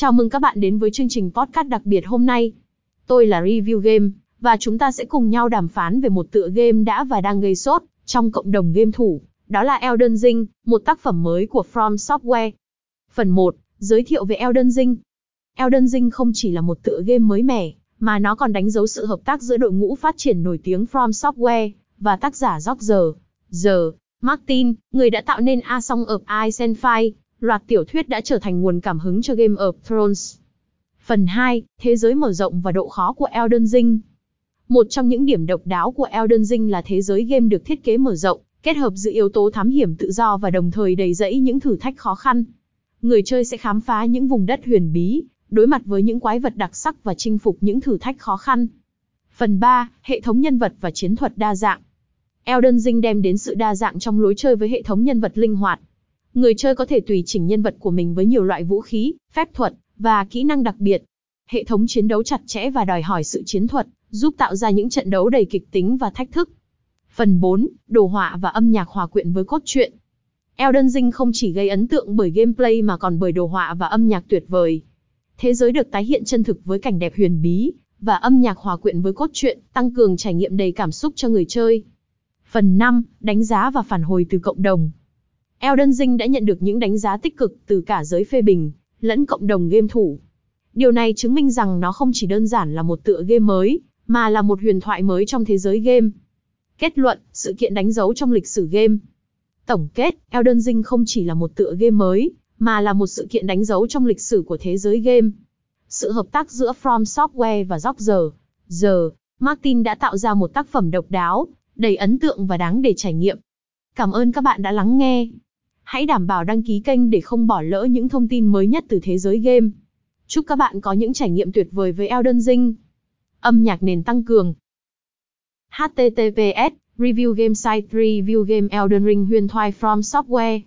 Chào mừng các bạn đến với chương trình podcast đặc biệt hôm nay. Tôi là Review Game, và chúng ta sẽ cùng nhau đàm phán về một tựa game đã và đang gây sốt trong cộng đồng game thủ. Đó là Elden Ring, một tác phẩm mới của From Software. Phần 1, giới thiệu về Elden Ring. Elden Ring không chỉ là một tựa game mới mẻ, mà nó còn đánh dấu sự hợp tác giữa đội ngũ phát triển nổi tiếng From Software và tác giả George Giờ Martin, người đã tạo nên A Song of Ice and Fire, loạt tiểu thuyết đã trở thành nguồn cảm hứng cho Game of Thrones. Phần 2, thế giới mở rộng và độ khó của Elden Ring. Một trong những điểm độc đáo của Elden Ring là thế giới game được thiết kế mở rộng, kết hợp giữa yếu tố thám hiểm tự do và đồng thời đầy rẫy những thử thách khó khăn. Người chơi sẽ khám phá những vùng đất huyền bí, đối mặt với những quái vật đặc sắc và chinh phục những thử thách khó khăn. Phần 3, hệ thống nhân vật và chiến thuật đa dạng. Elden Ring đem đến sự đa dạng trong lối chơi với hệ thống nhân vật linh hoạt. Người chơi có thể tùy chỉnh nhân vật của mình với nhiều loại vũ khí, phép thuật và kỹ năng đặc biệt. Hệ thống chiến đấu chặt chẽ và đòi hỏi sự chiến thuật, giúp tạo ra những trận đấu đầy kịch tính và thách thức. Phần 4, đồ họa và âm nhạc hòa quyện với cốt truyện. Elden Ring không chỉ gây ấn tượng bởi gameplay mà còn bởi đồ họa và âm nhạc tuyệt vời. Thế giới được tái hiện chân thực với cảnh đẹp huyền bí, và âm nhạc hòa quyện với cốt truyện, tăng cường trải nghiệm đầy cảm xúc cho người chơi. Phần 5, đánh giá và phản hồi từ cộng đồng. Elden Ring đã nhận được những đánh giá tích cực từ cả giới phê bình, lẫn cộng đồng game thủ. Điều này chứng minh rằng nó không chỉ đơn giản là một tựa game mới, mà là một huyền thoại mới trong thế giới game. Kết luận, sự kiện đánh dấu trong lịch sử game. Tổng kết, Elden Ring không chỉ là một tựa game mới, mà là một sự kiện đánh dấu trong lịch sử của thế giới game. Sự hợp tác giữa From Software và Rockstar, giờ, Martin đã tạo ra một tác phẩm độc đáo, đầy ấn tượng và đáng để trải nghiệm. Cảm ơn các bạn đã lắng nghe. Hãy đảm bảo đăng ký kênh để không bỏ lỡ những thông tin mới nhất từ thế giới game. Chúc các bạn có những trải nghiệm tuyệt vời với Elden Ring. Âm nhạc nền tăng cường. HTTPS Review Game Site, Review Game Elden Ring, huyền thoại from software